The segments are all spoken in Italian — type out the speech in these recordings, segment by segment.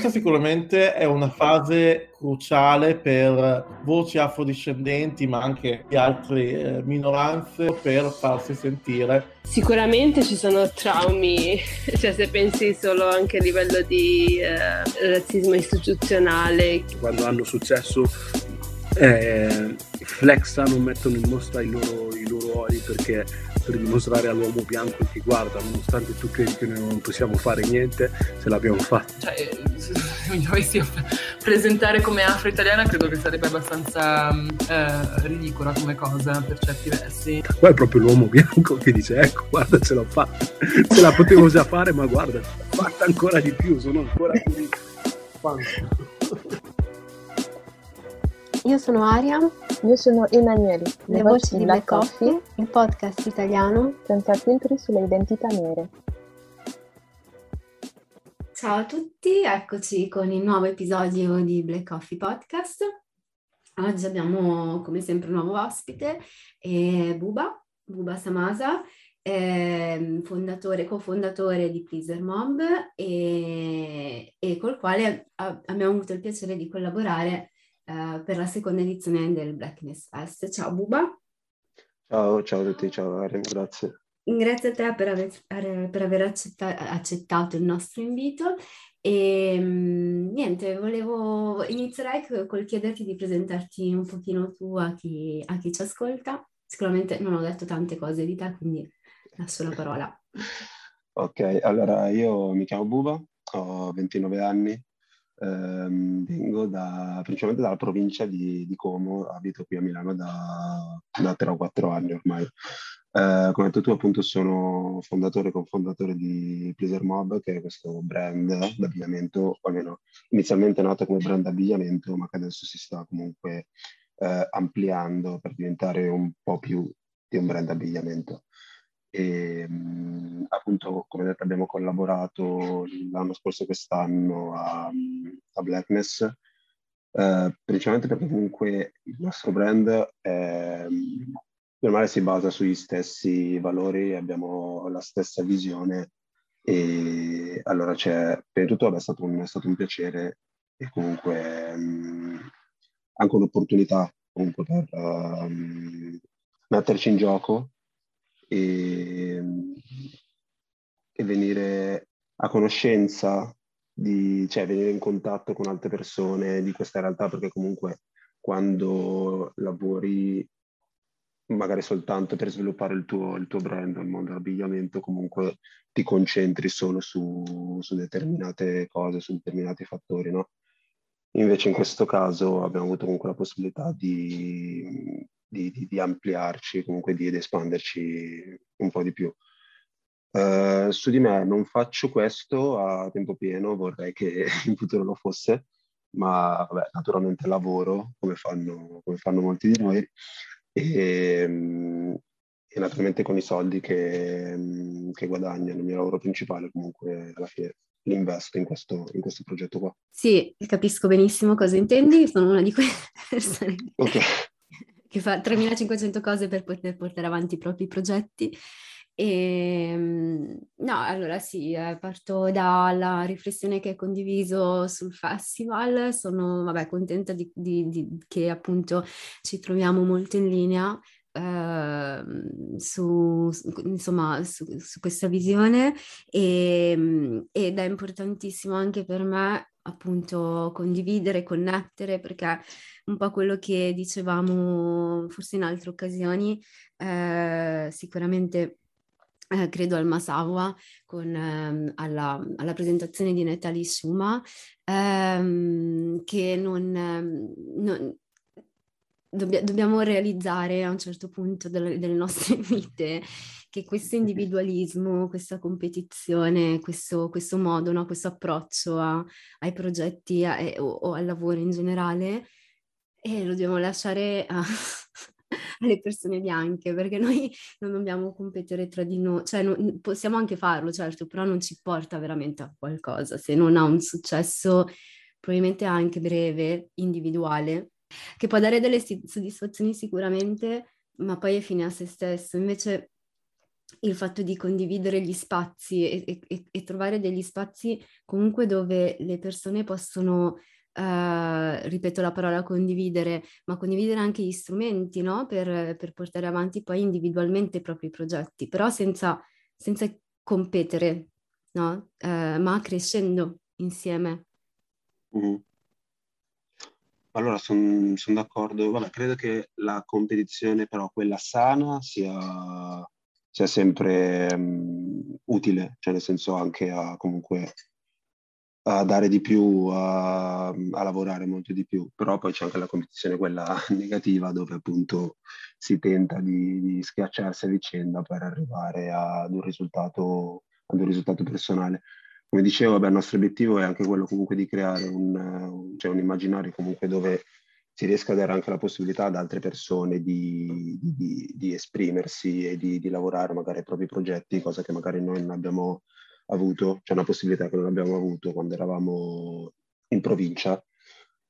Questa sicuramente è una fase cruciale per voci afrodiscendenti, ma anche di altre eh, minoranze, per farsi sentire. Sicuramente ci sono traumi, cioè se pensi solo anche a livello di eh, razzismo istituzionale. Quando hanno successo eh, flexano, mettono in mostra i loro, i loro ori perché per dimostrare all'uomo bianco che guarda, nonostante tu credi che noi non possiamo fare niente, ce l'abbiamo fatta. Cioè, se mi dovessi presentare come afro-italiana credo che sarebbe abbastanza eh, ridicola come cosa per certi versi. Qua è proprio l'uomo bianco che dice ecco guarda ce l'ho fatta, ce la potevo già fare ma guarda, fatta ancora di più, sono ancora più io sono Aria. Io sono Emanuele. Le, Le voci di Black Coffee, Coffee, il podcast italiano senza filtri sulle identità nere. Ciao a tutti, eccoci con il nuovo episodio di Black Coffee Podcast. Oggi abbiamo come sempre un nuovo ospite, eh, Buba, Buba Samasa, eh, fondatore, cofondatore di Pleaser Mob e, e col quale abbiamo avuto il piacere di collaborare uh, per la seconda edizione del Blackness Fest. Ciao Buba. Ciao, ciao a tutti, ciao Arian, grazie. Grazie a te per aver, per aver accetta, accettato il nostro invito e um, niente, volevo inizierei col chiederti di presentarti un pochino tu a chi, a chi ci ascolta. Sicuramente non ho detto tante cose di te, quindi lascio la parola. Ok, allora io mi chiamo Buba, ho 29 anni, ehm, vengo da, principalmente dalla provincia di, di, Como, abito qui a Milano da, da 3 o 4 anni ormai. Eh, come detto tu appunto sono fondatore e cofondatore di Pleaser Mob che è questo brand d'abbigliamento, o almeno inizialmente nato come brand d'abbigliamento ma che adesso si sta comunque eh, ampliando per diventare un po' più di un brand d'abbigliamento. E, mh, appunto, come detto, abbiamo collaborato l'anno scorso e quest'anno a, a Blackness, eh, principalmente perché comunque il nostro brand è, normale si basa sui stessi valori, abbiamo la stessa visione e allora c'è, prima di tutto è stato un, è stato un piacere e comunque mh, anche un'opportunità comunque per um, metterci in gioco e, e venire a conoscenza, di, cioè venire in contatto con altre persone di questa realtà, perché comunque quando lavori magari soltanto per sviluppare il tuo, il tuo brand il mondo dell'abbigliamento, comunque ti concentri solo su, su, determinate cose, su determinati fattori, no? Invece in questo caso abbiamo avuto comunque la possibilità di, di, di, di ampliarci, comunque di, espanderci un po' di più. Uh, su di me non faccio questo a tempo pieno, vorrei che in futuro lo fosse, ma vabbè, naturalmente lavoro come fanno, come fanno molti di noi e, e, naturalmente con i soldi che, che guadagno nel mio lavoro principale comunque alla fine li investo in questo, in questo progetto qua. Sì, capisco benissimo cosa intendi, sono una di quelle persone okay che fa 3500 cose per poter portare avanti i propri progetti. E, ehm, no, allora sì, eh, parto dalla riflessione che hai condiviso sul festival, sono vabbè, contenta di, di, di, che appunto ci troviamo molto in linea eh, su, insomma, su, su, questa visione e, ehm, ed è importantissimo anche per me appunto condividere, connettere, perché un po' quello che dicevamo forse in altre occasioni, eh, sicuramente eh, credo al Masawa, con, ehm, alla, alla, presentazione di Natali Suma, ehm, che non, ehm, non dobbia, dobbiamo realizzare a un certo punto delle, delle nostre vite che questo individualismo, questa competizione, questo, questo modo, no? questo approccio a, ai progetti a, o, o, al lavoro in generale, eh, lo dobbiamo lasciare a, alle persone bianche, perché noi non dobbiamo competere tra di noi, cioè non, possiamo anche farlo, certo, però non ci porta veramente a qualcosa, se non ha un successo probabilmente anche breve, individuale, che può dare delle soddisfazioni sicuramente, ma poi è fine a se stesso. Invece il fatto di condividere gli spazi e, e, e trovare degli spazi comunque dove le persone possono Uh, ripeto la parola condividere, ma condividere anche gli strumenti no? per, per, portare avanti poi individualmente i propri progetti, però senza, senza competere, no? uh, ma crescendo insieme. Mm. Allora, sono son d'accordo. Vabbè, credo che la competizione, però, quella sana, sia, sia sempre um, utile, cioè nel senso anche a comunque a dare di più, a, a, lavorare molto di più, però poi c'è anche la competizione quella negativa dove appunto si tenta di, di schiacciarsi a vicenda per arrivare ad un risultato, ad un risultato personale. Come dicevo, vabbè, il nostro obiettivo è anche quello comunque di creare un, un, cioè un immaginario comunque dove si riesca a dare anche la possibilità ad altre persone di, di, di esprimersi e di, di, lavorare magari ai propri progetti, cosa che magari noi non abbiamo avuto, cioè una possibilità che non abbiamo avuto quando eravamo in provincia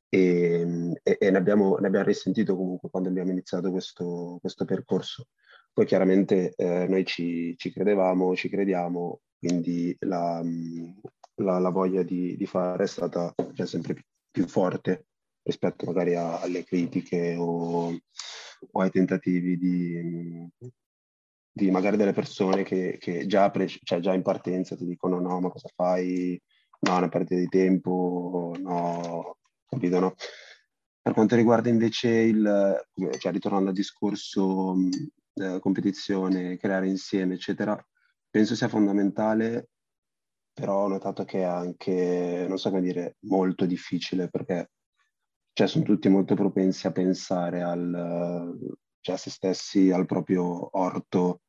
e, e, e ne, abbiamo, ne, abbiamo, risentito comunque quando abbiamo iniziato questo, questo percorso. Poi chiaramente eh, noi ci, ci, credevamo, ci crediamo, quindi la, la, la voglia di, di, fare è stata cioè, sempre più, forte rispetto magari a, alle critiche o, o ai tentativi di, di magari delle persone che, che già, pre- cioè già in partenza ti dicono no, ma cosa fai? No, è una perdita di tempo, no, capito, no? Per quanto riguarda invece il, cioè ritornando al discorso eh, competizione, creare insieme, eccetera, penso sia fondamentale, però ho notato che è anche, non so come dire, molto difficile perché cioè, sono tutti molto propensi a pensare al, cioè a se stessi, al proprio orto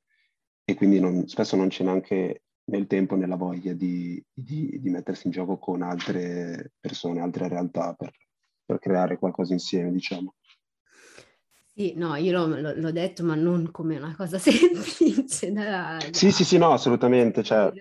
e quindi non, spesso non c'è neanche nel tempo né la voglia di, di, di, mettersi in gioco con altre persone, altre realtà per, per creare qualcosa insieme, diciamo. Sì, no, io l'ho, l'ho, detto, ma non come una cosa semplice. Da, da... Sì, sì, sì, no, assolutamente. Cioè,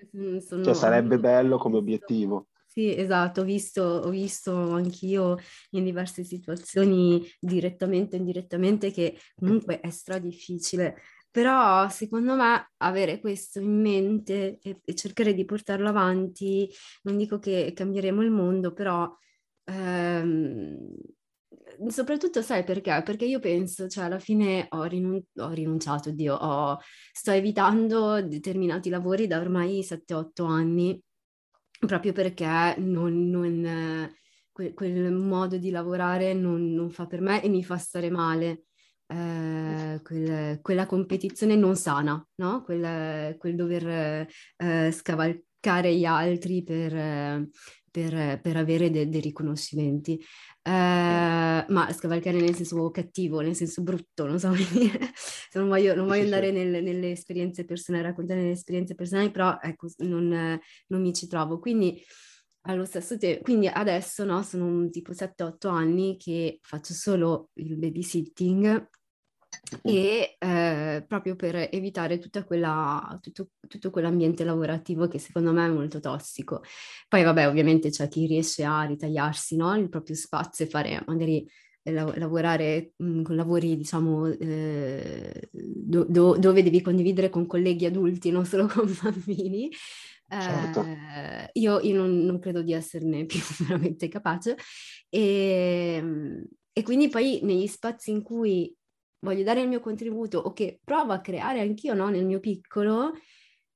Sono... cioè sarebbe bello come obiettivo. Sì, esatto, ho visto, ho visto anch'io in diverse situazioni direttamente o indirettamente che comunque è stra difficile, però secondo me avere questo in mente e, e cercare di portarlo avanti, non dico che cambieremo il mondo, però ehm, soprattutto sai perché? Perché io penso, cioè alla fine ho, rinun- ho rinunciato, Dio, ho, sto evitando determinati lavori da ormai 7-8 anni proprio perché non, non, quel, quel, modo di lavorare non, non, fa per me e mi fa stare male. Eh, quel, quella competizione non sana, no? quel, quel dover eh, scavalcare gli altri per, per, per avere dei de riconoscimenti. Eh, ma scavalcare nel senso cattivo, nel senso brutto, non so come dire. non voglio, non voglio andare nel, nelle esperienze personali, raccontare le esperienze personali, però ecco, non, non mi ci trovo. Quindi allo stesso tempo, quindi adesso no, sono tipo 7-8 anni che faccio solo il babysitting e eh, proprio per evitare tutta quella, tutto, tutto, quell'ambiente lavorativo che secondo me è molto tossico. Poi vabbè, ovviamente c'è chi riesce a ritagliarsi no, il proprio spazio e fare magari eh, lavorare mh, mm, con lavori, diciamo, eh, do, do, dove devi condividere con colleghi adulti, non solo con bambini. Certo. Eh, io, io non, non, credo di esserne più veramente capace e, ehm, e quindi poi negli spazi in cui voglio dare il mio contributo o che provo a creare anch'io no, nel mio piccolo,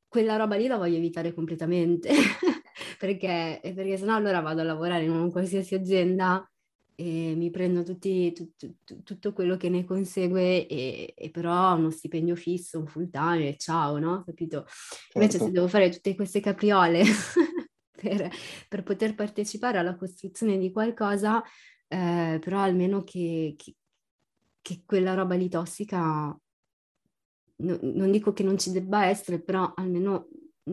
quella roba lì la voglio evitare completamente, perché, perché sennò allora vado a lavorare in una qualsiasi azienda e mi prendo tutti, tu, tu, tutto quello che ne consegue e, e, però uno stipendio fisso, un full time e ciao, no? Capito? Invece certo. se devo fare tutte queste capriole per, per, poter partecipare alla costruzione di qualcosa, eh, però almeno che, che, che quella roba lì tossica, no, non dico che non ci debba essere, però almeno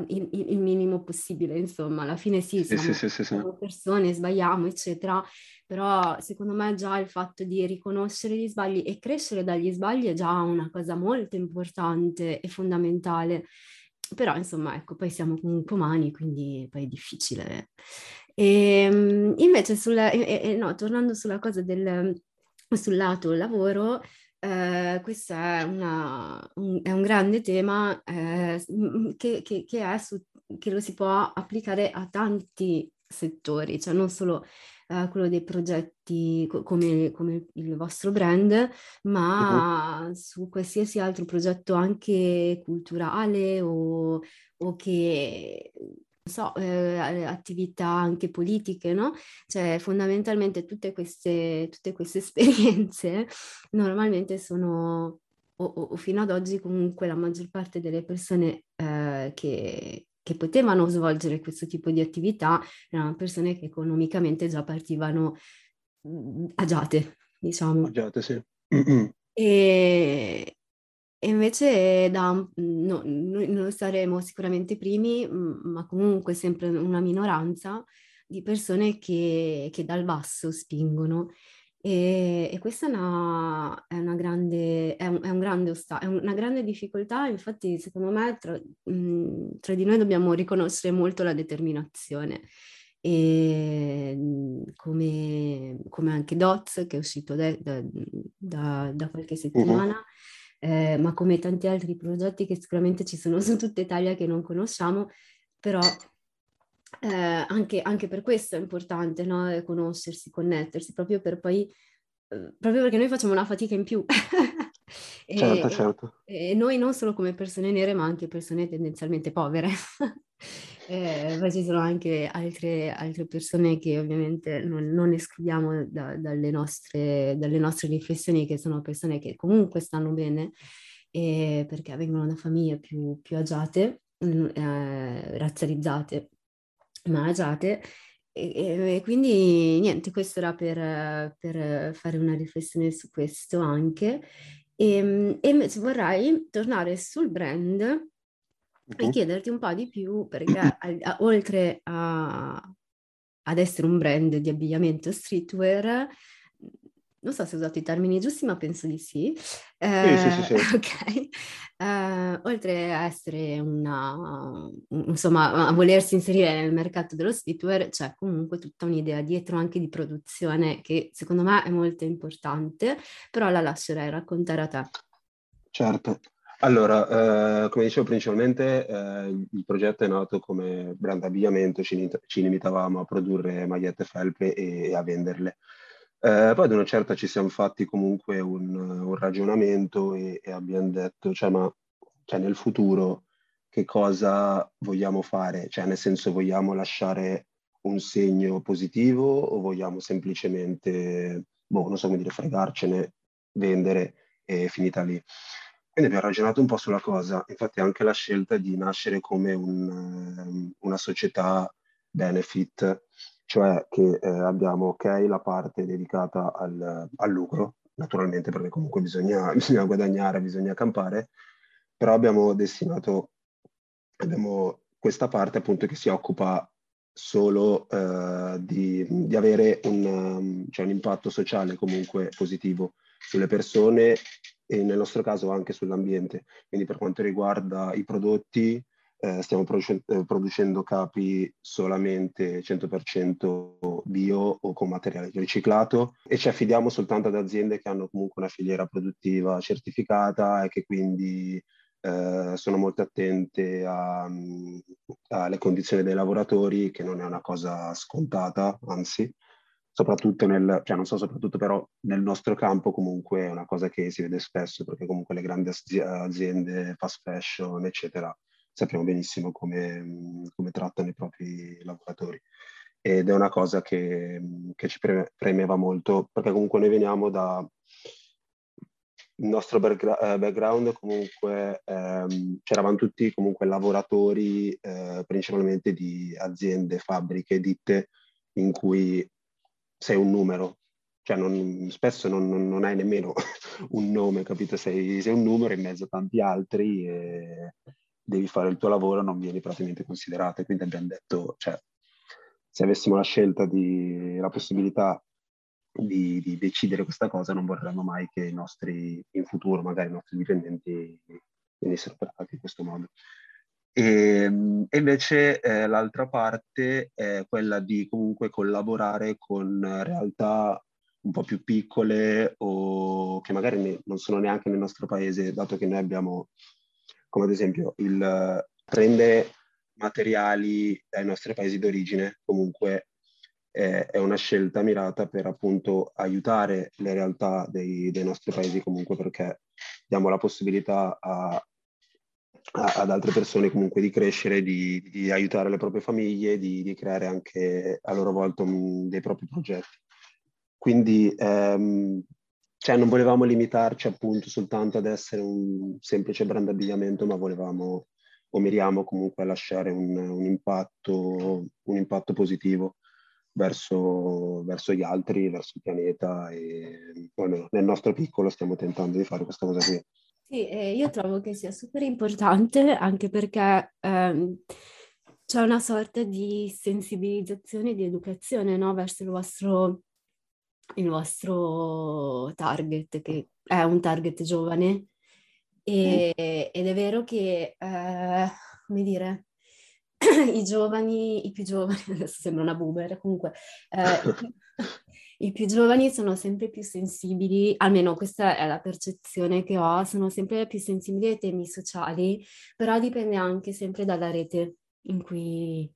il, il, minimo possibile, insomma, alla fine sì, siamo, sì, sì, sì, siamo persone, sbagliamo, eccetera, però secondo me già il fatto di riconoscere gli sbagli e crescere dagli sbagli è già una cosa molto importante e fondamentale. Però insomma, ecco, poi siamo comunque umani, quindi poi è difficile. E, ehm, invece, sulla, e, e, no, tornando sulla cosa del, sul lato lavoro, eh, questo è, una, un, è, un, grande tema eh, che, che, che, su, che, lo si può applicare a tanti settori, cioè non solo eh, quello dei progetti co- come, come, il vostro brand, ma uh-huh. su qualsiasi altro progetto anche culturale o, o che so, eh, attività anche politiche, no? Cioè fondamentalmente tutte queste, tutte queste esperienze normalmente sono, o, o, fino ad oggi comunque la maggior parte delle persone eh, che, che potevano svolgere questo tipo di attività erano persone che economicamente già partivano mh, agiate, diciamo. Agiate, sì. E, e invece da, no, noi non saremo sicuramente i primi, ma comunque sempre una minoranza di persone che, che dal basso spingono. E, e questa è una, è una, grande, è un, è un grande ostacolo, è una grande difficoltà, infatti secondo me tra, mh, tra, di noi dobbiamo riconoscere molto la determinazione. E come, come anche Dots che è uscito de, da, da, da, qualche settimana, uh-huh eh, ma come tanti altri progetti che sicuramente ci sono su tutta Italia che non conosciamo, però eh, anche, anche, per questo è importante no? conoscersi, connettersi, proprio per poi, eh, proprio perché noi facciamo una fatica in più. e, certo, certo. E, noi non solo come persone nere, ma anche persone tendenzialmente povere. Eh, poi ci sono anche altre, altre persone che ovviamente non, non escludiamo da, dalle, nostre, dalle, nostre, riflessioni, che sono persone che comunque stanno bene eh, perché vengono da famiglie più, più agiate, mm, eh, razzializzate, ma agiate. E, e, quindi niente, questo era per, per, fare una riflessione su questo anche. E, e invece vorrei tornare sul brand e chiederti un po' di più perché a, a, oltre a, ad essere un brand di abbigliamento streetwear, non so se ho usato i termini giusti, ma penso di sì. Eh, sì, sì, sì, sì. Ok. Uh, oltre a essere una, insomma, a volersi inserire nel mercato dello streetwear, c'è comunque tutta un'idea dietro anche di produzione che secondo me è molto importante, però la lascerei raccontare a te. Certo. Allora, eh, come dicevo principalmente, eh, il progetto è nato come brand abbigliamento, ci, ci limitavamo a produrre magliette felpe e, e a venderle. Eh, poi ad una certa ci siamo fatti comunque un, un ragionamento e, e, abbiamo detto, cioè, ma cioè, nel futuro che cosa vogliamo fare? Cioè, nel senso, vogliamo lasciare un segno positivo o vogliamo semplicemente, boh, non so come dire, fregarcene, vendere e finita lì? Quindi abbiamo ragionato un po' sulla cosa, infatti anche la scelta di nascere come un, ehm, una società benefit, cioè che eh, abbiamo ok la parte dedicata al, al, lucro, naturalmente perché comunque bisogna, bisogna guadagnare, bisogna campare, però abbiamo destinato, abbiamo questa parte appunto che si occupa solo uh, di, di, avere un, um, cioè un impatto sociale comunque positivo sulle persone e nel nostro caso anche sull'ambiente. Quindi per quanto riguarda i prodotti, eh, stiamo produce- eh, producendo capi solamente 100% bio o con materiale riciclato e ci affidiamo soltanto ad aziende che hanno comunque una filiera produttiva certificata e che quindi eh, sono molto attente a, alle condizioni dei lavoratori, che non è una cosa scontata, anzi soprattutto nel, cioè non so soprattutto però nel nostro campo comunque è una cosa che si vede spesso perché comunque le grandi aziende fast fashion eccetera sappiamo benissimo come, come trattano i propri lavoratori ed è una cosa che, che ci premeva molto perché comunque noi veniamo da il nostro eh, background comunque ehm, c'eravamo tutti comunque lavoratori eh, principalmente di aziende, fabbriche, ditte in cui sei un numero, cioè non, spesso non, non, hai nemmeno un nome, capito? Sei, sei, un numero in mezzo a tanti altri e devi fare il tuo lavoro, non vieni praticamente considerato. Quindi abbiamo detto, cioè, se avessimo la scelta di, la possibilità di, di, decidere questa cosa, non vorremmo mai che i nostri, in futuro, magari i nostri dipendenti venissero trattati in questo modo. E, ehm, e invece eh, l'altra parte è quella di comunque collaborare con realtà un po' più piccole o che magari ne, non sono neanche nel nostro paese, dato che noi abbiamo, come ad esempio, il prendere materiali dai nostri paesi d'origine, comunque è, è una scelta mirata per appunto aiutare le realtà dei, dei nostri paesi comunque perché diamo la possibilità a, a, ad altre persone comunque di crescere, di, di aiutare le proprie famiglie, di, di, creare anche a loro volta dei propri progetti. Quindi ehm, cioè non volevamo limitarci appunto soltanto ad essere un semplice brand abbigliamento, ma volevamo o miriamo comunque a lasciare un, un, impatto, un impatto positivo verso, verso, gli altri, verso il pianeta e almeno nel nostro piccolo stiamo tentando di fare questa cosa qui. Sì, eh, io trovo che sia super importante anche perché ehm, c'è una sorta di sensibilizzazione, di educazione no? verso il vostro il vostro target, che è un target giovane, e, mm. ed è vero che, eh, come dire, i giovani, i più giovani, adesso sembra una boomer, comunque, eh, i più giovani sono sempre più sensibili, almeno questa è la percezione che ho, sono sempre più sensibili ai temi sociali, però dipende anche sempre dalla rete in cui...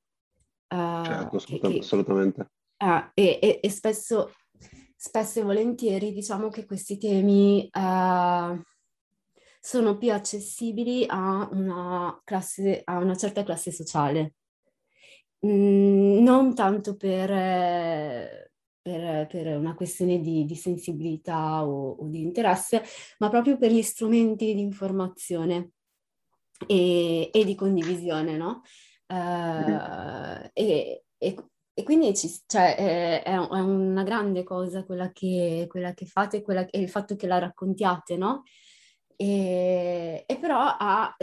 Uh, certo, che, che, assolutamente. Uh, e, e, e spesso spesso e volentieri diciamo che questi temi eh, sono più accessibili a una, classe, a una certa classe sociale. Mm, non tanto per, per, per, una questione di, di sensibilità o, o, di interesse, ma proprio per gli strumenti di informazione e, e di condivisione, no? Uh, e, e, e quindi ci, cioè, è, è, una grande cosa quella che, quella che fate quella, e il fatto che la raccontiate, no? E, e però ha,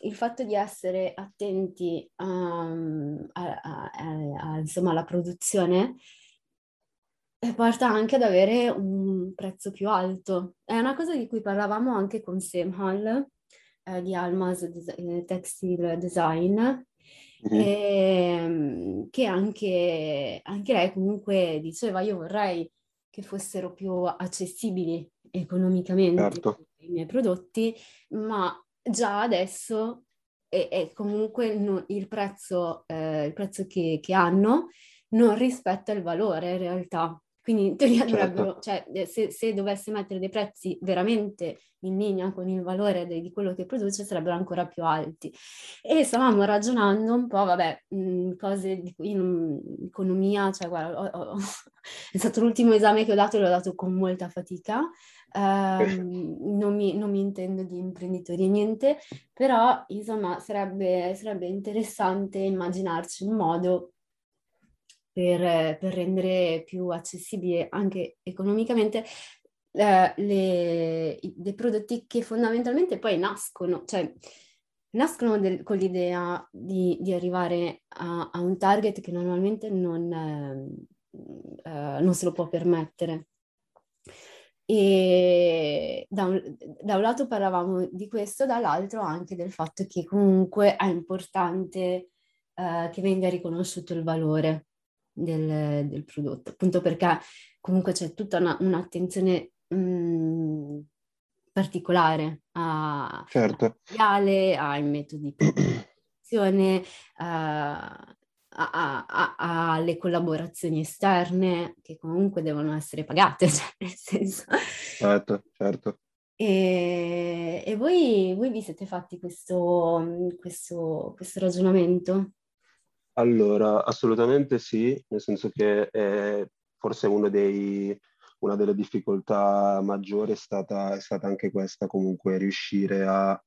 il fatto di essere attenti um, a, a, a, insomma, alla produzione eh, porta anche ad avere un prezzo più alto. È una cosa di cui parlavamo anche con Sam Hall eh, di Almas Des- Textile Design, Mm-hmm. E, ehm, che anche, anche lei comunque diceva io vorrei che fossero più accessibili economicamente certo. i miei prodotti, ma già adesso è, è comunque il prezzo, eh, il prezzo che, che, hanno non rispetta il valore in realtà. Quindi in teoria certo. dovrebbero, cioè se, se, dovesse mettere dei prezzi veramente in linea con il valore de, di quello che produce sarebbero ancora più alti. E stavamo ragionando un po', vabbè, mh, cose di cui in economia, cioè guarda, ho, ho, è stato l'ultimo esame che ho dato e l'ho dato con molta fatica, um, non, mi, non, mi, intendo di imprenditoria niente, però insomma sarebbe, sarebbe interessante immaginarci un modo per, per rendere più accessibile anche economicamente eh, le, dei prodotti che fondamentalmente poi nascono, cioè nascono del, con l'idea di, di arrivare a, a, un target che normalmente non, eh, eh, non se lo può permettere. E da un, da un, lato parlavamo di questo, dall'altro anche del fatto che comunque è importante eh, che venga riconosciuto il valore del, del prodotto, appunto perché comunque c'è tutta una, un'attenzione mh, mm, particolare a, certo. materiale, ai metodi di produzione, uh, alle collaborazioni esterne che comunque devono essere pagate, cioè nel senso... Certo, certo. E, e voi, voi, vi siete fatti questo, questo, questo ragionamento? Allora, assolutamente sì, nel senso che è forse dei, una delle difficoltà maggiori è stata, è stata anche questa, comunque riuscire a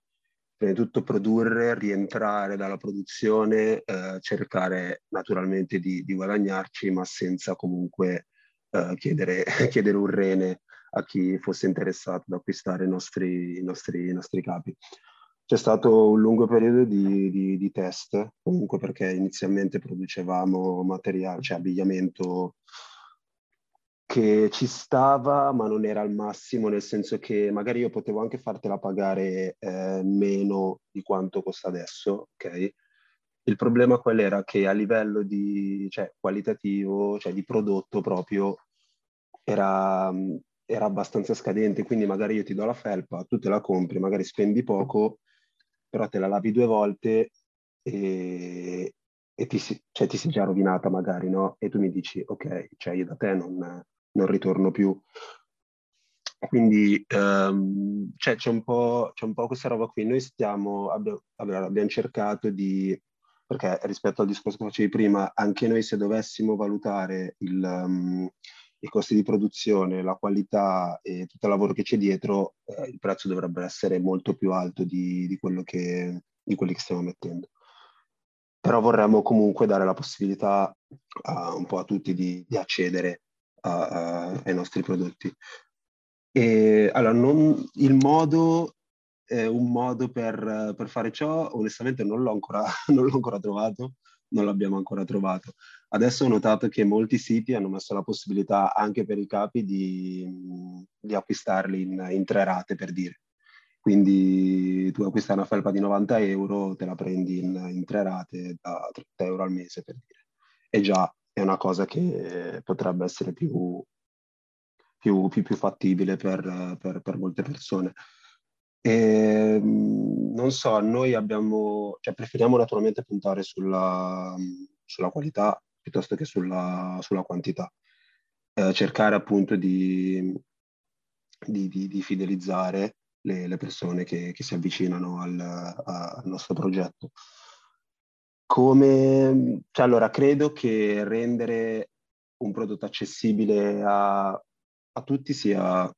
prima di tutto produrre, rientrare dalla produzione, eh, cercare naturalmente di, di, guadagnarci, ma senza comunque eh, chiedere, chiedere, un rene a chi fosse interessato ad acquistare i nostri, i nostri, i nostri capi. C'è stato un lungo periodo di, di, di, test, comunque perché inizialmente producevamo materiale, cioè abbigliamento che ci stava, ma non era al massimo, nel senso che magari io potevo anche fartela pagare eh, meno di quanto costa adesso, ok? Il problema qual era? Che a livello di, cioè, qualitativo, cioè di prodotto proprio, era, era abbastanza scadente, quindi magari io ti do la felpa, tu te la compri, magari spendi poco, però te la lavi due volte e, e ti, si, cioè, ti è già rovinata magari, no? E tu mi dici, ok, cioè io da te non, non ritorno più. Quindi um, cioè, c'è, un c'è, un po', questa roba qui. Noi stiamo, abbiamo, abbiamo cercato di, perché rispetto al discorso che facevi prima, anche noi se dovessimo valutare il, um, i costi di produzione, la qualità e tutto il lavoro che c'è dietro, eh, il prezzo dovrebbe essere molto più alto di, di, che, di quelli che stiamo mettendo. Però vorremmo comunque dare la possibilità a, un po' a tutti di, di accedere a, a, ai nostri prodotti. E, allora, non, il modo, eh, un modo per, per, fare ciò, onestamente non l'ho, ancora, non l'ho ancora trovato, non l'abbiamo ancora trovato. Adesso ho notato che molti siti hanno messo la possibilità anche per i capi di, di acquistarli in, in, tre rate, per dire. Quindi tu acquisti una felpa di 90 euro, te la prendi in, in tre rate da 30 euro al mese, per dire. E già è una cosa che potrebbe essere più, più, più, più fattibile per, per, per, molte persone. E, ehm, non so, noi abbiamo, cioè preferiamo naturalmente puntare sulla, sulla qualità piuttosto che sulla, sulla quantità. Eh, cercare appunto di, di, di, di fidelizzare le, le, persone che, che si avvicinano al, al, nostro progetto. Come, cioè allora, credo che rendere un prodotto accessibile a a tutti sia,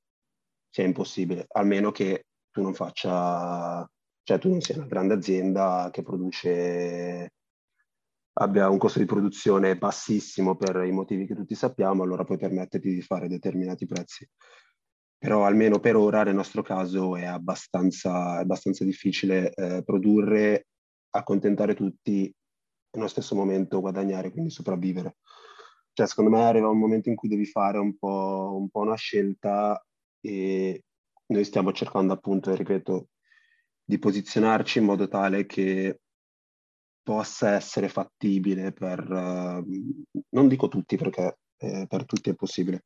sia impossibile, almeno che tu non faccia, cioè tu non sia una grande azienda che produce, abbia un costo di produzione bassissimo per i motivi che tutti sappiamo, allora puoi permetterti di fare determinati prezzi. Però almeno per ora nel nostro caso è abbastanza, abbastanza difficile eh, produrre, accontentare tutti e nello stesso momento guadagnare, quindi sopravvivere cioè, secondo me arriva un momento in cui devi fare un po', un po', una scelta e noi stiamo cercando appunto, ripeto, di posizionarci in modo tale che possa essere fattibile per, uh, non dico tutti perché eh, per tutti è possibile,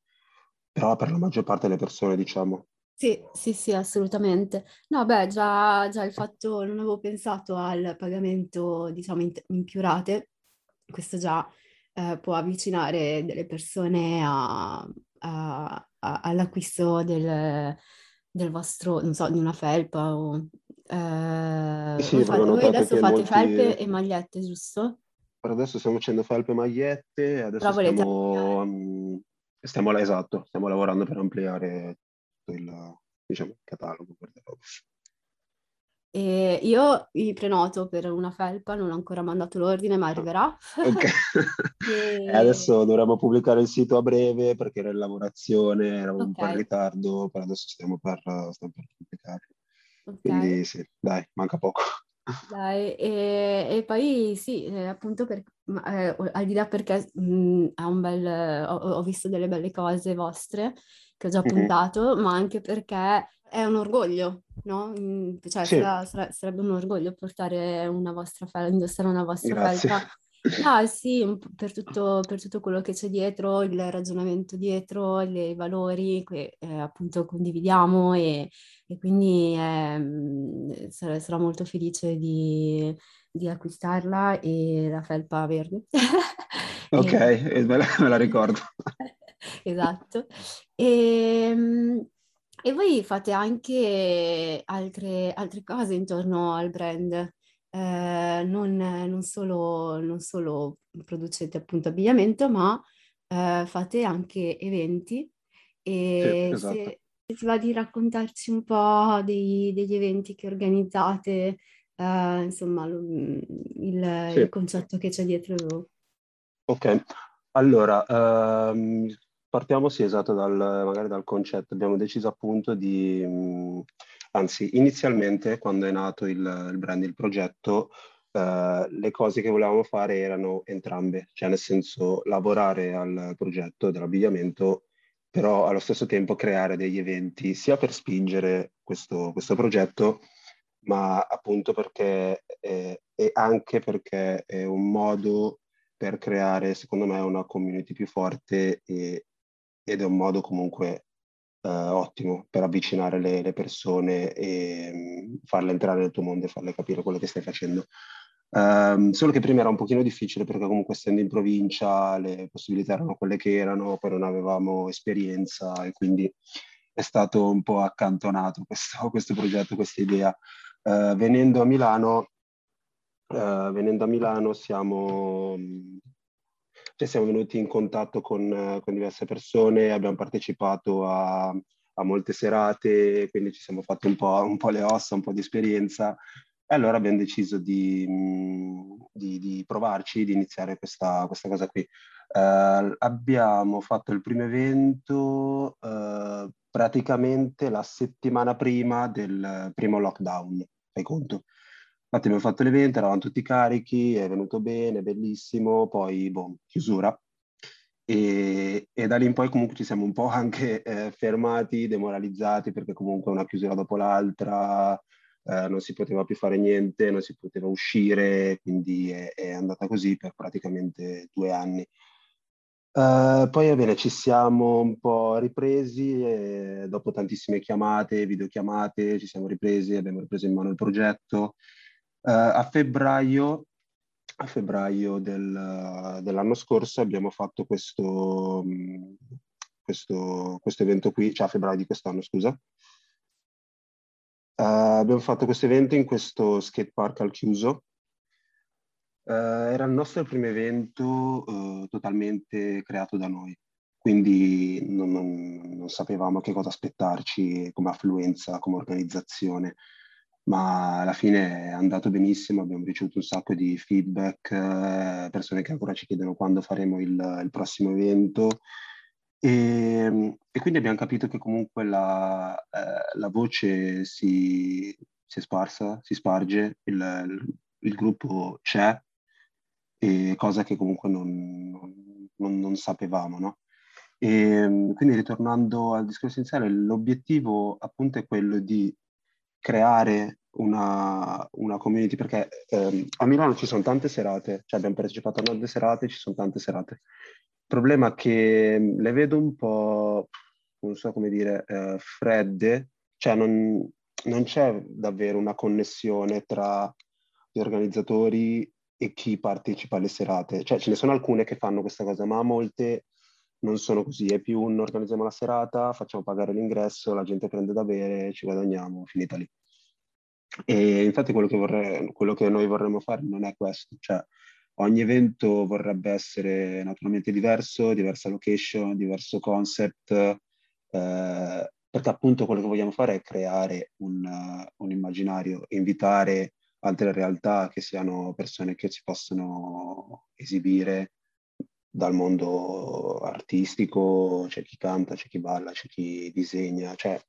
però per la maggior parte delle persone diciamo. Sì, sì, sì, assolutamente. No, beh, già, già il fatto, non avevo pensato al pagamento, diciamo, in, in più rate, questo già eh, può avvicinare delle persone a, a, a, all'acquisto del, del, vostro, non so, di una felpa o... Eh, sì, fate, voi adesso fate molti... felpe e magliette, giusto? Per adesso stiamo facendo felpe e magliette, adesso stiamo, um, stiamo, esatto, stiamo lavorando per ampliare il, diciamo, catalogo. Per e io mi prenoto per una felpa, non ho ancora mandato l'ordine, ma arriverà. Ok. e... Eh, adesso dovremmo pubblicare il sito a breve perché era in lavorazione, eravamo okay. un po' in ritardo, però adesso stiamo per, stiamo per pubblicare. Okay. Quindi sì, dai, manca poco. Dai, e, e poi sì, eh, appunto per, eh, al di là perché mh, ha un bel, ho, ho, visto delle belle cose vostre che ho già mm-hmm. puntato, ma anche perché è un orgoglio, no? Cioè, sì. sarà, sarà, sarebbe un orgoglio portare una vostra felpa, indossare una vostra Grazie. felpa. Ah sì, per tutto, per tutto, quello che c'è dietro, il ragionamento dietro, i valori che eh, appunto condividiamo e, e quindi eh, sarà, sarà, molto felice di, di, acquistarla e la felpa verde. ok, e... me, la, me la ricordo. esatto. E, ehm, e voi fate anche altre, altre cose intorno al brand, eh, non, non, solo, non, solo, producete appunto abbigliamento, ma eh, fate anche eventi. E sì, esatto. se, se, ti va di raccontarci un po' dei, degli eventi che organizzate, eh, insomma, il, sì. il, concetto che c'è dietro. Ok, allora, um, Partiamo sì, esatto, dal, magari dal concetto. Abbiamo deciso appunto di, mh, anzi, inizialmente quando è nato il, il brand, il progetto, eh, le cose che volevamo fare erano entrambe, cioè nel senso lavorare al progetto dell'abbigliamento, però allo stesso tempo creare degli eventi sia per spingere questo, questo progetto, ma appunto perché e anche perché è un modo per creare, secondo me, una community più forte e ed è un modo comunque eh, ottimo per avvicinare le, le persone e mh, farle entrare nel tuo mondo e farle capire quello che stai facendo. Um, solo che prima era un pochino difficile perché comunque essendo in provincia le possibilità erano quelle che erano, poi non avevamo esperienza e quindi è stato un po' accantonato questo, questo progetto, questa idea. Uh, venendo a Milano, uh, venendo a Milano siamo, cioè siamo venuti in contatto con, con diverse persone, abbiamo partecipato a, a, molte serate, quindi ci siamo fatti un po', un po' le ossa, un po' di esperienza e allora abbiamo deciso di, di, di provarci, di iniziare questa, questa cosa qui. Uh, abbiamo fatto il primo evento uh, praticamente la settimana prima del primo lockdown, fai conto. Infatti abbiamo fatto l'evento, eravamo tutti carichi, è venuto bene, bellissimo, poi boh, chiusura. E, e, da lì in poi comunque ci siamo un po' anche eh, fermati, demoralizzati, perché comunque una chiusura dopo l'altra, eh, non si poteva più fare niente, non si poteva uscire, quindi è, è andata così per praticamente due anni. Uh, poi va bene, ci siamo un po' ripresi dopo tantissime chiamate, videochiamate, ci siamo ripresi, abbiamo ripreso in mano il progetto. Uh, a febbraio, a febbraio del, dell'anno scorso abbiamo fatto questo, questo, questo evento qui, cioè a febbraio di quest'anno, scusa, Uh, abbiamo fatto questo evento in questo skate park al chiuso. Uh, era il nostro primo evento uh, totalmente creato da noi, quindi non, non, non, sapevamo che cosa aspettarci come affluenza, come organizzazione, ma alla fine è andato benissimo, abbiamo ricevuto un sacco di feedback, persone che ancora ci chiedono quando faremo il, il prossimo evento e, ehm, e, quindi abbiamo capito che comunque la, eh, la voce si, si, è sparsa, si sparge, il, il, gruppo c'è, cosa che comunque non, non, non sapevamo, no? E, ehm, quindi ritornando al discorso iniziale, l'obiettivo appunto è quello di creare una, una community, perché ehm, a Milano ci sono tante serate, cioè abbiamo partecipato a tante serate, ci sono tante serate problema è che mm, le vedo un po', non so come dire, eh, fredde, cioè non, non c'è davvero una connessione tra gli organizzatori e chi partecipa alle serate. Cioè ce ne sono alcune che fanno questa cosa, ma molte non sono così. È più un organizziamo la serata, facciamo pagare l'ingresso, la gente prende da bere, ci guadagniamo, finita lì. E infatti quello che, vorrei, quello che noi vorremmo fare non è questo, cioè Ogni evento vorrebbe essere naturalmente diverso, diversa location, diverso concept, eh, perché appunto quello che vogliamo fare è creare un, uh, un, immaginario, invitare altre realtà che siano persone che si possono esibire dal mondo artistico, c'è chi canta, c'è chi balla, c'è chi disegna, cioè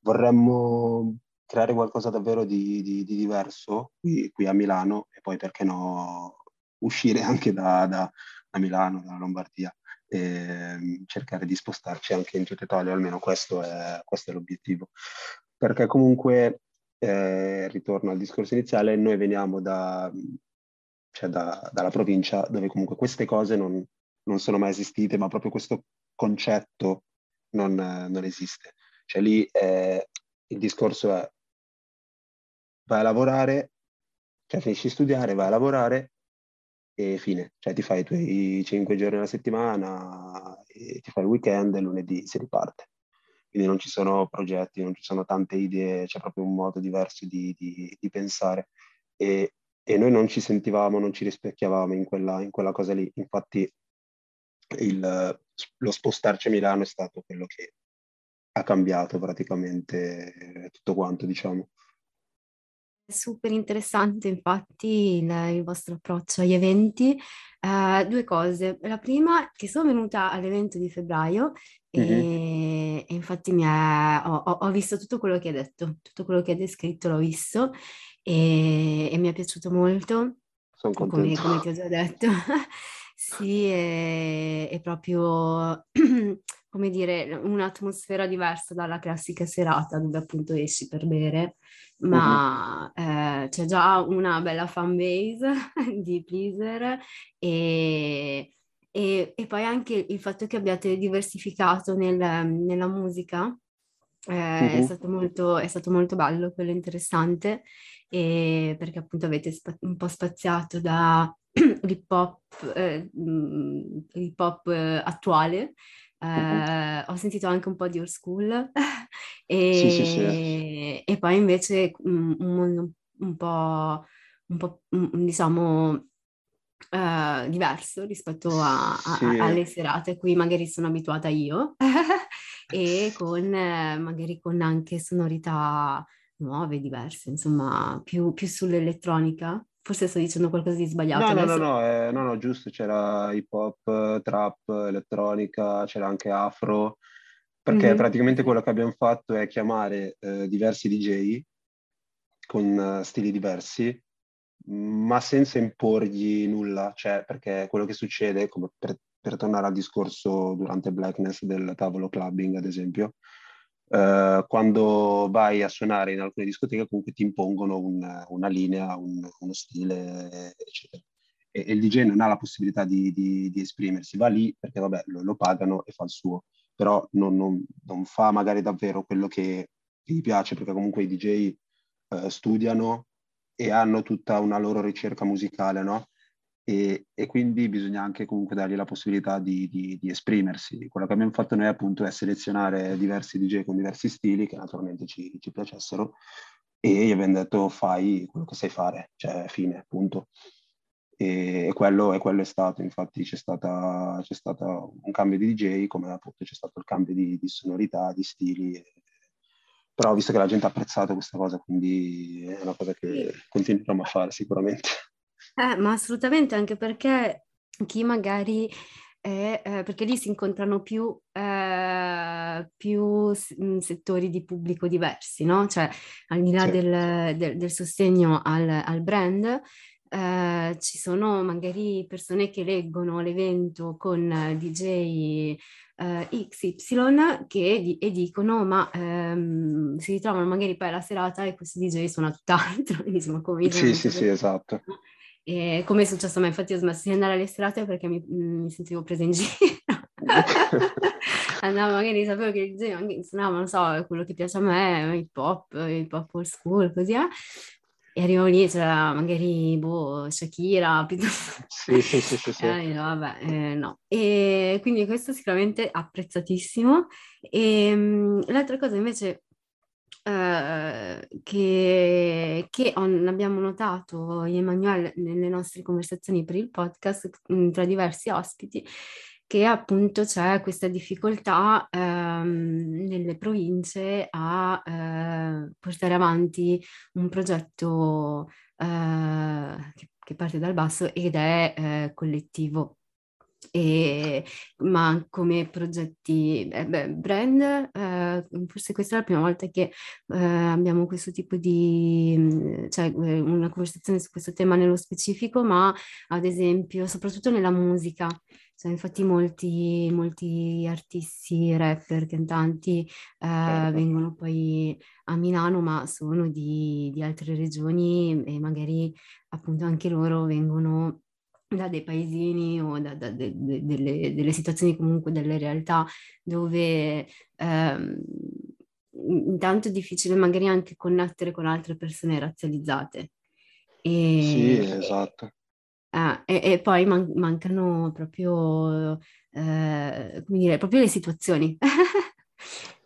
vorremmo creare qualcosa davvero di, di, di diverso qui, qui, a Milano e poi perché no uscire anche da, da, da Milano, dalla Lombardia e ehm, cercare di spostarci anche in tutta Italia, almeno questo è, questo è l'obiettivo. Perché comunque, eh, ritorno al discorso iniziale, noi veniamo da, cioè da, dalla provincia dove comunque queste cose non, non, sono mai esistite, ma proprio questo concetto non, non esiste. Cioè lì eh, il discorso è vai a lavorare, cioè finisci di studiare, vai a lavorare, e fine, cioè ti fai i tuoi cinque giorni alla settimana, ti fai il weekend e lunedì si riparte. Quindi non ci sono progetti, non ci sono tante idee, c'è proprio un modo diverso di, di, di pensare e, e, noi non ci sentivamo, non ci rispecchiavamo in quella, in quella cosa lì. Infatti il, lo spostarci a Milano è stato quello che ha cambiato praticamente tutto quanto, diciamo super interessante infatti il, il vostro approccio agli eventi. Uh, due cose. La prima, che sono venuta all'evento di febbraio mm-hmm. e, e, infatti mi è, ho, ho, visto tutto quello che hai detto, tutto quello che hai descritto l'ho visto e, e mi è piaciuto molto. Come, come ti ho già detto. sì, è, è proprio come dire, un'atmosfera diversa dalla classica serata dove appunto esci per bere, ma uh-huh. eh, c'è già una bella fan base di Pleaser e, E, e poi anche il fatto che abbiate diversificato nel, nella musica eh, è, Mhm. stato molto, è stato molto bello, quello interessante, perché appunto avete spa- un po' spaziato da hip hop, eh, mm, hip hop eh, attuale. Mhm. Eh, ho sentito anche un po' di old school Sì, sì, sì. e, e poi invece mm, un mondo un po', un po' mm, diciamo eh, diverso rispetto a- a- Sì. a- alle serate a cui magari sono abituata io e con eh, magari con anche sonorità nuove, diverse, insomma, più, più sull'elettronica. Forse sto dicendo qualcosa di sbagliato No, no, no, adesso. no, eh, no, no, giusto, c'era hip hop, trap, elettronica, c'era anche afro, perché Mhm, praticamente quello che abbiamo fatto è chiamare eh, diversi DJ con eh, stili diversi, ma senza imporgli nulla, cioè perché quello che succede, come per, per tornare al discorso durante Blackness del tavolo clubbing, ad esempio, eh, quando vai a suonare in alcune discoteche comunque ti impongono un- una linea, un- uno stile, eccetera. E, e il DJ non ha la possibilità di, di- di esprimersi, va lì perché vabbè, lo, lo pagano e fa il suo, però non, non- non fa magari davvero quello che, che gli piace, perché comunque i DJ eh, studiano e hanno tutta una loro ricerca musicale, no? E, e quindi bisogna anche comunque dargli la possibilità di, di- di esprimersi. Quello che abbiamo fatto noi appunto è selezionare diversi DJ con diversi stili che naturalmente ci, ci piacessero e gli abbiamo detto fai quello che sai fare, cioè fine, appunto. E, e quello, e quello è stato, infatti c'è stata, c'è stato un cambio di DJ, come appunto c'è stato il cambio di, di sonorità, di stili. e- però ho visto che la gente ha apprezzato questa cosa, quindi è una cosa che continueremo a fare sicuramente. Eh, ma assolutamente, anche perché chi magari è, eh, perché lì si incontrano più, eh, più mh, settori di pubblico diversi, no? Cioè, al di là Sì. del, del- del sostegno al, al brand, eh, ci sono magari persone che leggono l'evento con DJ eh, XY che e dicono ma ehm, si ritrovano magari poi alla serata e questo DJ suona tutt'altro, e dicono ma come Sì, sì, sì, esatto. E come è successo a me, infatti ho smesso di andare alle serate perché mi, mi sentivo presa in giro. Andavo, magari sapevo che il magari suonava, non so, quello che piace a me, hip hop, hip hop old school, così eh. E arrivavo lì, c'era magari, boh, Shakira, piuttosto... Sì, sì, sì, sì, sì. E allora dico, vabbè, eh, no. E quindi questo sicuramente apprezzatissimo. E mh, l'altra cosa invece eh, che, che ho- abbiamo notato io e Emanuele nelle nostre conversazioni per il podcast tra diversi ospiti, che appunto c'è questa difficoltà ehm, nelle province a eh, portare avanti un progetto eh, che, che parte dal basso ed è eh, collettivo. E- ma come progetti, eh, beh, brand, eh, forse questa è la prima volta che eh, abbiamo questo tipo di, mh, cioè eh, una conversazione su questo tema nello specifico, ma ad esempio soprattutto nella musica. Cioè, infatti molti, molti artisti, rapper, cantanti eh, Certo. vengono poi a Milano, ma sono di, di altre regioni e magari appunto anche loro vengono da dei paesini o da, da de- de- delle, delle situazioni comunque, delle realtà dove ehm, intanto è difficile magari anche connettere con altre persone razzializzate. Sì, E, esatto. ah, e- e poi man- mancano proprio, eh, come dire, proprio le situazioni.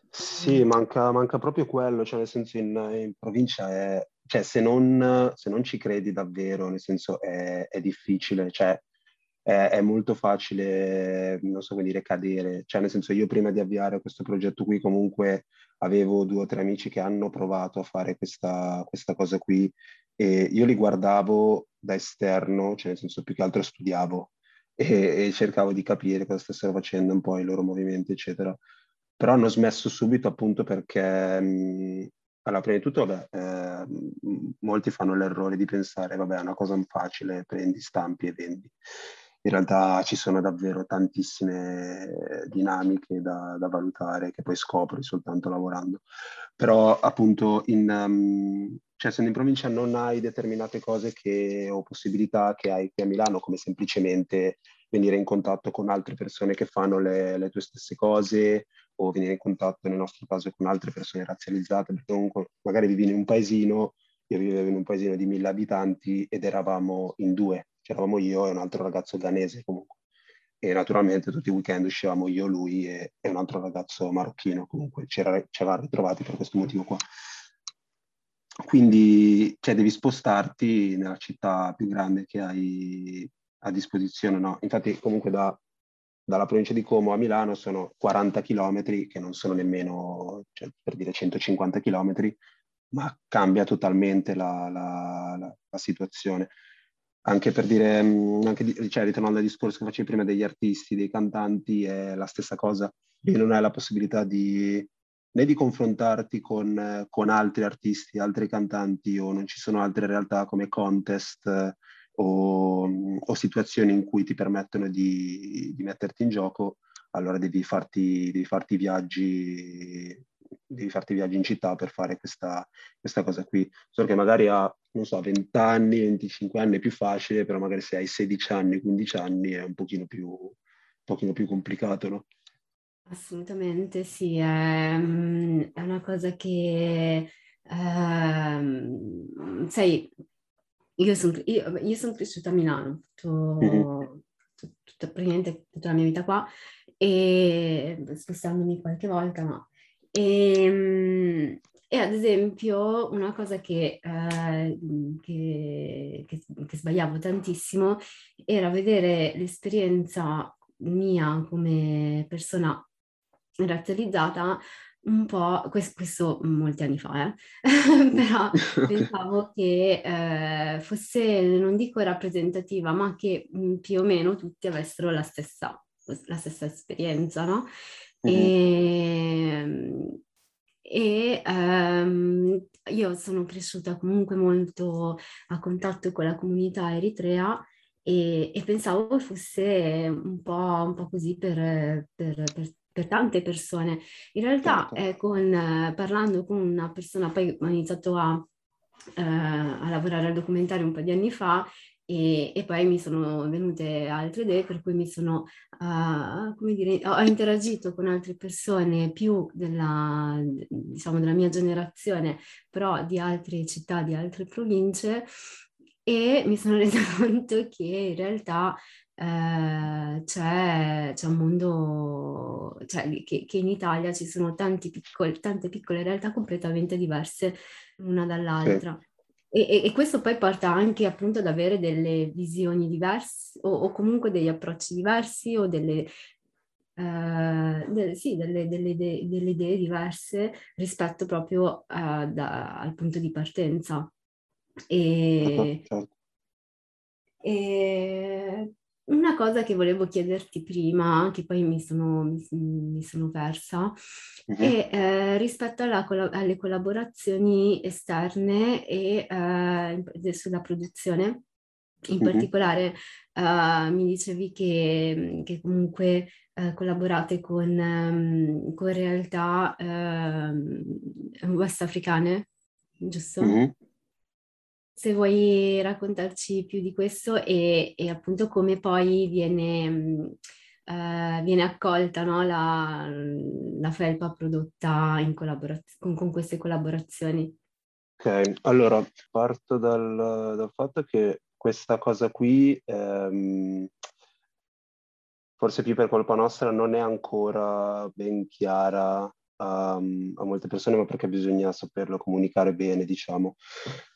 Sì, manca, manca proprio quello, cioè nel senso in, in provincia è, cioè se non, se non ci credi davvero, nel senso è, è difficile, cioè è, è molto facile, non so come dire, cadere, cioè nel senso io prima di avviare questo progetto qui comunque avevo due o tre amici che hanno provato a fare questa, questa cosa qui e io li guardavo da esterno, cioè nel senso più che altro studiavo e, e cercavo di capire cosa stessero facendo un po' i loro movimenti, eccetera. Però hanno smesso subito appunto perché, mh, allora, prima di tutto, vabbè, eh, molti fanno l'errore di pensare, vabbè, è una cosa facile, prendi, stampi e vendi. In realtà ci sono davvero tantissime dinamiche da, da valutare che poi scopri soltanto lavorando. Però appunto, in, um, cioè, essendo in provincia non hai determinate cose che, o possibilità che hai qui a Milano, come semplicemente venire in contatto con altre persone che fanno le, le tue stesse cose o venire in contatto nel nostro caso con altre persone razzializzate, perché comunque magari vivi in un paesino, io vivevo in un paesino di mille abitanti ed eravamo in due, c'eravamo io e un altro ragazzo danese comunque. E naturalmente tutti i weekend uscivamo io, lui e, e un altro ragazzo marocchino, comunque ci eravamo ritrovati per questo motivo qua. Quindi cioè, devi spostarti nella città più grande che hai a disposizione, no? Infatti comunque da, dalla provincia di Como a Milano sono 40 km, che non sono nemmeno, cioè, per dire 150 km, ma cambia totalmente la, la, la, la situazione. Anche per dire, mm, anche, cioè, ritornando al discorso che facevi prima degli artisti, dei cantanti, è la stessa cosa. Io non hai la possibilità di, né di confrontarti con, con, altri artisti, altri cantanti o non ci sono altre realtà come contest o, o, situazioni in cui ti permettono di, di metterti in gioco, allora devi farti, devi farti viaggi devi farti viaggi in città per fare questa, questa cosa qui. Solo che magari a, non so, 20 anni, 25 anni è più facile, però magari se hai 16 anni, 15 anni è un pochino più, un pochino più complicato, no? Assolutamente sì, è, mm, è una cosa che, ehm, sai, io sono io, io son cresciuta a Milano, tutto, mm-hmm. tutta, praticamente tutta la mia vita qua, e spostandomi qualche volta, no. E, ehm, e ad esempio una cosa che, eh, che, che, che sbagliavo tantissimo era vedere l'esperienza mia come persona razzializzata un po', questo, questo molti anni fa, eh? però pensavo che eh, fosse, non dico rappresentativa, ma che mh, più o meno tutti avessero la stessa, la stessa esperienza, no? Mm-hmm. E, e um, io sono cresciuta comunque molto a contatto con la comunità eritrea e, e pensavo fosse un po', un po così per, per, per per tante persone. In realtà, certo. eh, con, eh, parlando con una persona, poi ho iniziato a, eh, a, lavorare al documentario un po' di anni fa e, e, poi mi sono venute altre idee per cui mi sono, uh, come dire, ho, ho, interagito con altre persone più della, diciamo, della mia generazione, però di altre città, di altre province e mi sono resa conto che in realtà eh, c'è, c'è, un mondo, cioè, che, che, in Italia ci sono piccoli, tante piccole realtà completamente diverse l'una dall'altra. Sì. E, e, questo poi porta anche appunto ad avere delle visioni diverse o, o comunque degli approcci diversi o delle, Uh, de- sì, delle, delle, idee, delle, idee diverse rispetto proprio uh, da, al punto di partenza. E, certo. e una cosa che volevo chiederti prima, che poi mi sono, mi, sono persa, uh-huh. è eh, rispetto alla, alle collaborazioni esterne e eh, sulla produzione. In uh-huh. particolare uh, mi dicevi che, che comunque uh, collaborate con, um, con realtà uh, westafricane, giusto? Uh-huh se vuoi raccontarci più di questo e, e appunto come poi viene, uh, viene accolta no, la, la, felpa prodotta collaboraz- con, con, queste collaborazioni. Ok, allora parto dal, dal fatto che questa cosa qui, ehm, forse più per colpa nostra, non è ancora ben chiara a, a, molte persone, ma perché bisogna saperlo comunicare bene, diciamo.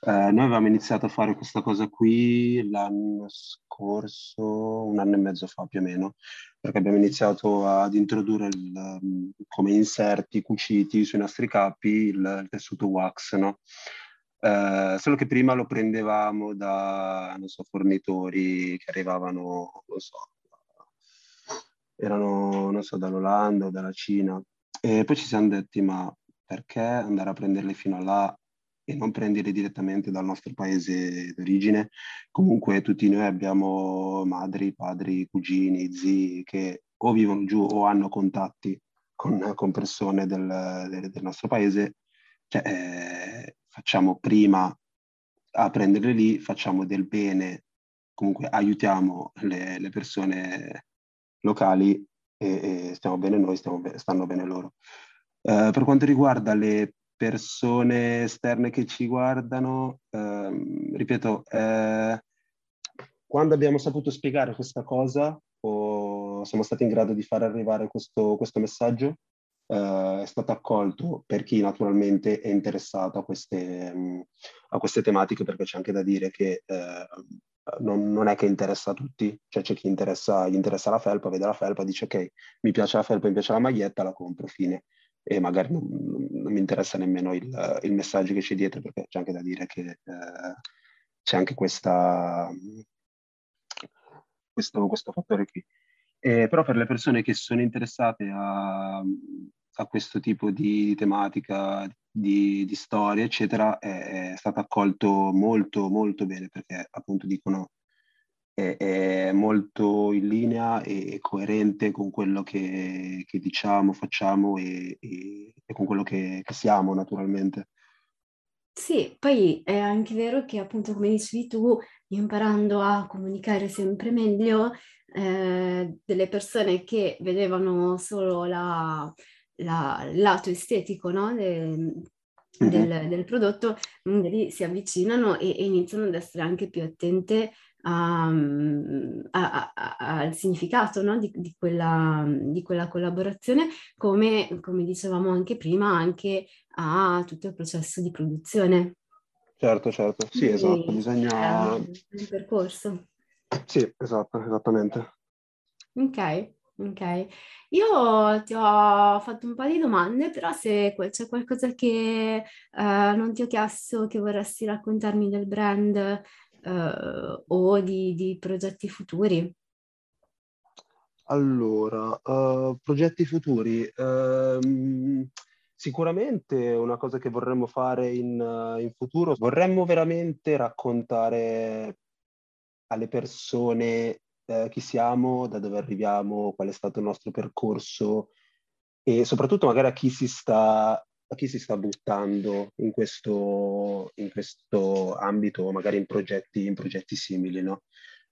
Eh, noi avevamo iniziato a fare questa cosa qui l'anno scorso, un anno e mezzo fa più o meno, perché abbiamo iniziato ad introdurre il, come inserti cuciti sui nostri capi il, il tessuto wax, no? Eh, solo che prima lo prendevamo da, so, fornitori che arrivavano, non so, erano, non so, dall'Olanda o dalla Cina e poi ci siamo detti, ma perché andare a prenderle fino a là e non prenderle direttamente dal nostro paese d'origine? Comunque tutti noi abbiamo madri, padri, cugini, zii che o vivono giù o hanno contatti con, con persone del, del, del, nostro paese. Cioè, eh, facciamo prima a prenderle lì, facciamo del bene comunque aiutiamo le, le persone locali e, e, stiamo bene noi, stiamo, stanno bene loro. Uh, per quanto riguarda le persone esterne che ci guardano, ehm, ripeto, eh, quando abbiamo saputo spiegare questa cosa o siamo stati in grado di far arrivare questo, questo messaggio, eh, è stato accolto per chi naturalmente è interessato a queste, mh, a queste tematiche, perché c'è anche da dire che non, non, è che interessa a tutti, cioè c'è chi interessa, gli interessa la felpa, vede la felpa, dice ok, mi piace la felpa, mi piace la maglietta, la compro, fine e magari non, non mi interessa nemmeno il, il, messaggio che c'è dietro perché c'è anche da dire che eh, c'è anche questa, questo, questo fattore qui. Eh, però per le persone che sono interessate a, a questo tipo di tematica, di, di storia, eccetera, è, è stato accolto molto, molto bene perché appunto dicono è, è molto in linea e coerente con quello che, che diciamo, facciamo e, e, e, con quello che, che siamo naturalmente. Sì, poi è anche vero che appunto come dicevi tu, imparando a comunicare sempre meglio, eh, delle persone che vedevano solo la, la, lato estetico no? De, del, mm-hmm. del, prodotto, magari si avvicinano e, e, iniziano ad essere anche più attente um, a, a, al significato no? di, di, quella, di, quella, collaborazione, come, come, dicevamo anche prima, anche a tutto il processo di produzione. Certo, certo, sì, Quindi, esatto, bisogna... È un percorso. Sì, esatto, esattamente. Ok. Ok, io ti ho fatto un po' di domande, però se c'è qualcosa che eh, non ti ho chiesto, che vorresti raccontarmi del brand, uh, o di, di, progetti futuri? Allora, uh, progetti futuri. Uh, sicuramente una cosa che vorremmo fare in, in futuro, vorremmo veramente raccontare alle persone eh, chi siamo, da dove arriviamo, qual è stato il nostro percorso e soprattutto magari a chi si sta chi si sta buttando in questo, in questo ambito, magari in progetti, in progetti simili, no?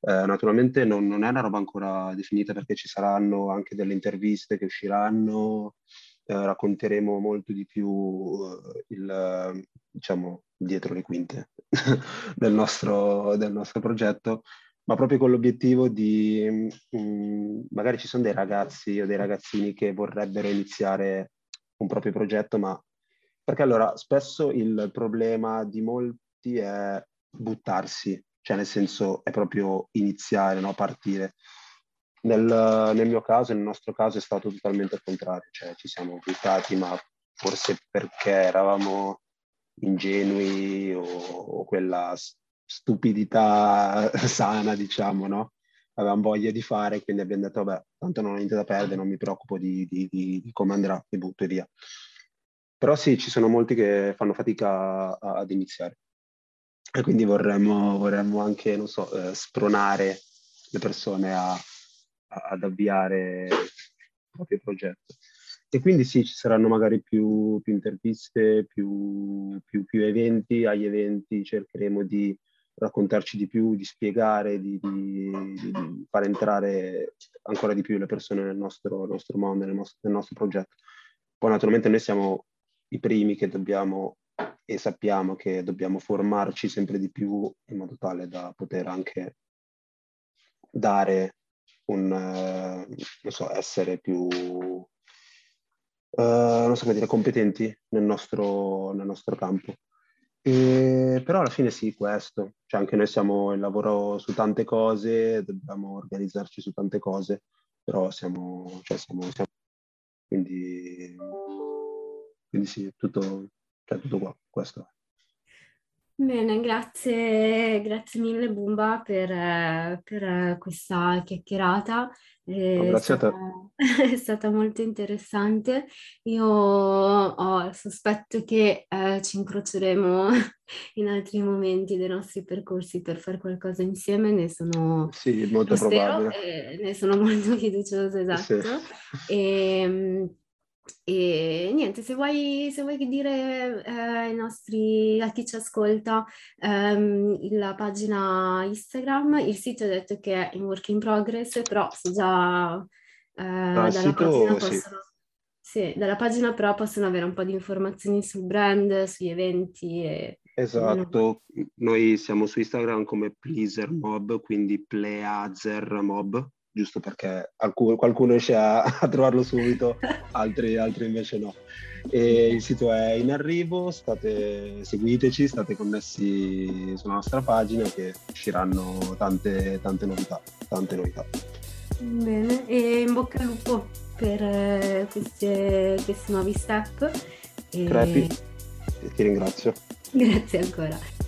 Eh, naturalmente non, non, è una roba ancora definita perché ci saranno anche delle interviste che usciranno, eh, racconteremo molto di più eh, il, diciamo, dietro le quinte del, nostro, del nostro progetto, ma proprio con l'obiettivo di, mh, mm, magari ci sono dei ragazzi o dei ragazzini che vorrebbero iniziare un proprio progetto, ma perché allora spesso il problema di molti è buttarsi, cioè nel senso è proprio iniziare, no? partire. Nel, nel, mio caso, nel nostro caso è stato totalmente il contrario, cioè ci siamo buttati, ma forse perché eravamo ingenui o, o quella stupidità sana, diciamo, no? Avevamo voglia di fare, quindi abbiamo detto, vabbè, tanto non ho niente da perdere, non mi preoccupo di, di, di, di come andrà, mi butto via. Però sì, ci sono molti che fanno fatica a, ad iniziare. E quindi vorremmo, vorremmo anche, non so, eh, spronare le persone a, a, ad avviare il proprio progetto. E quindi sì, ci saranno magari più, più interviste, più, più, più, eventi. Agli eventi cercheremo di raccontarci di più, di spiegare, di, di, di far entrare ancora di più le persone nel nostro, nostro mondo, nel nostro, nel nostro progetto. Poi naturalmente noi siamo i primi che dobbiamo e sappiamo che dobbiamo formarci sempre di più in modo tale da poter anche dare un, eh, non so, essere più, uh, non so come dire, competenti nel nostro, nel nostro campo. E, però alla fine sì, questo, cioè anche noi siamo in lavoro su tante cose, dobbiamo organizzarci su tante cose, però siamo, cioè siamo, siamo quindi quindi sì, tutto, cioè, tutto qua, questo. Bene, grazie, grazie mille Bumba per, per questa chiacchierata. È, grazie stata. È stata molto interessante. Io ho il sospetto che eh, ci incroceremo in altri momenti dei nostri percorsi per fare qualcosa insieme, ne sono sì, molto spero, probabile. ne sono molto fiduciosa, esatto. Sì. E, ehm, e niente, se vuoi, se vuoi dire eh, ai nostri, a chi ci ascolta, ehm, la pagina Instagram, il sito ho detto che è in work in progress, però se già eh, dalla, sito, pagina sì. possono, sì, dalla pagina però possono avere un po' di informazioni sul brand, sugli eventi e Esatto, noi siamo su Instagram come Pleaser Mob, quindi Pleaser Mob, giusto perché alcun- qualcuno riesce a, a trovarlo subito, altri, altri invece no. E il sito è in arrivo, state, seguiteci, state connessi sulla nostra pagina che usciranno tante, tante novità, tante novità. Bene, e in bocca al lupo per eh, queste- questi nuovi step. E Crepi, ti ringrazio. Grazie ancora.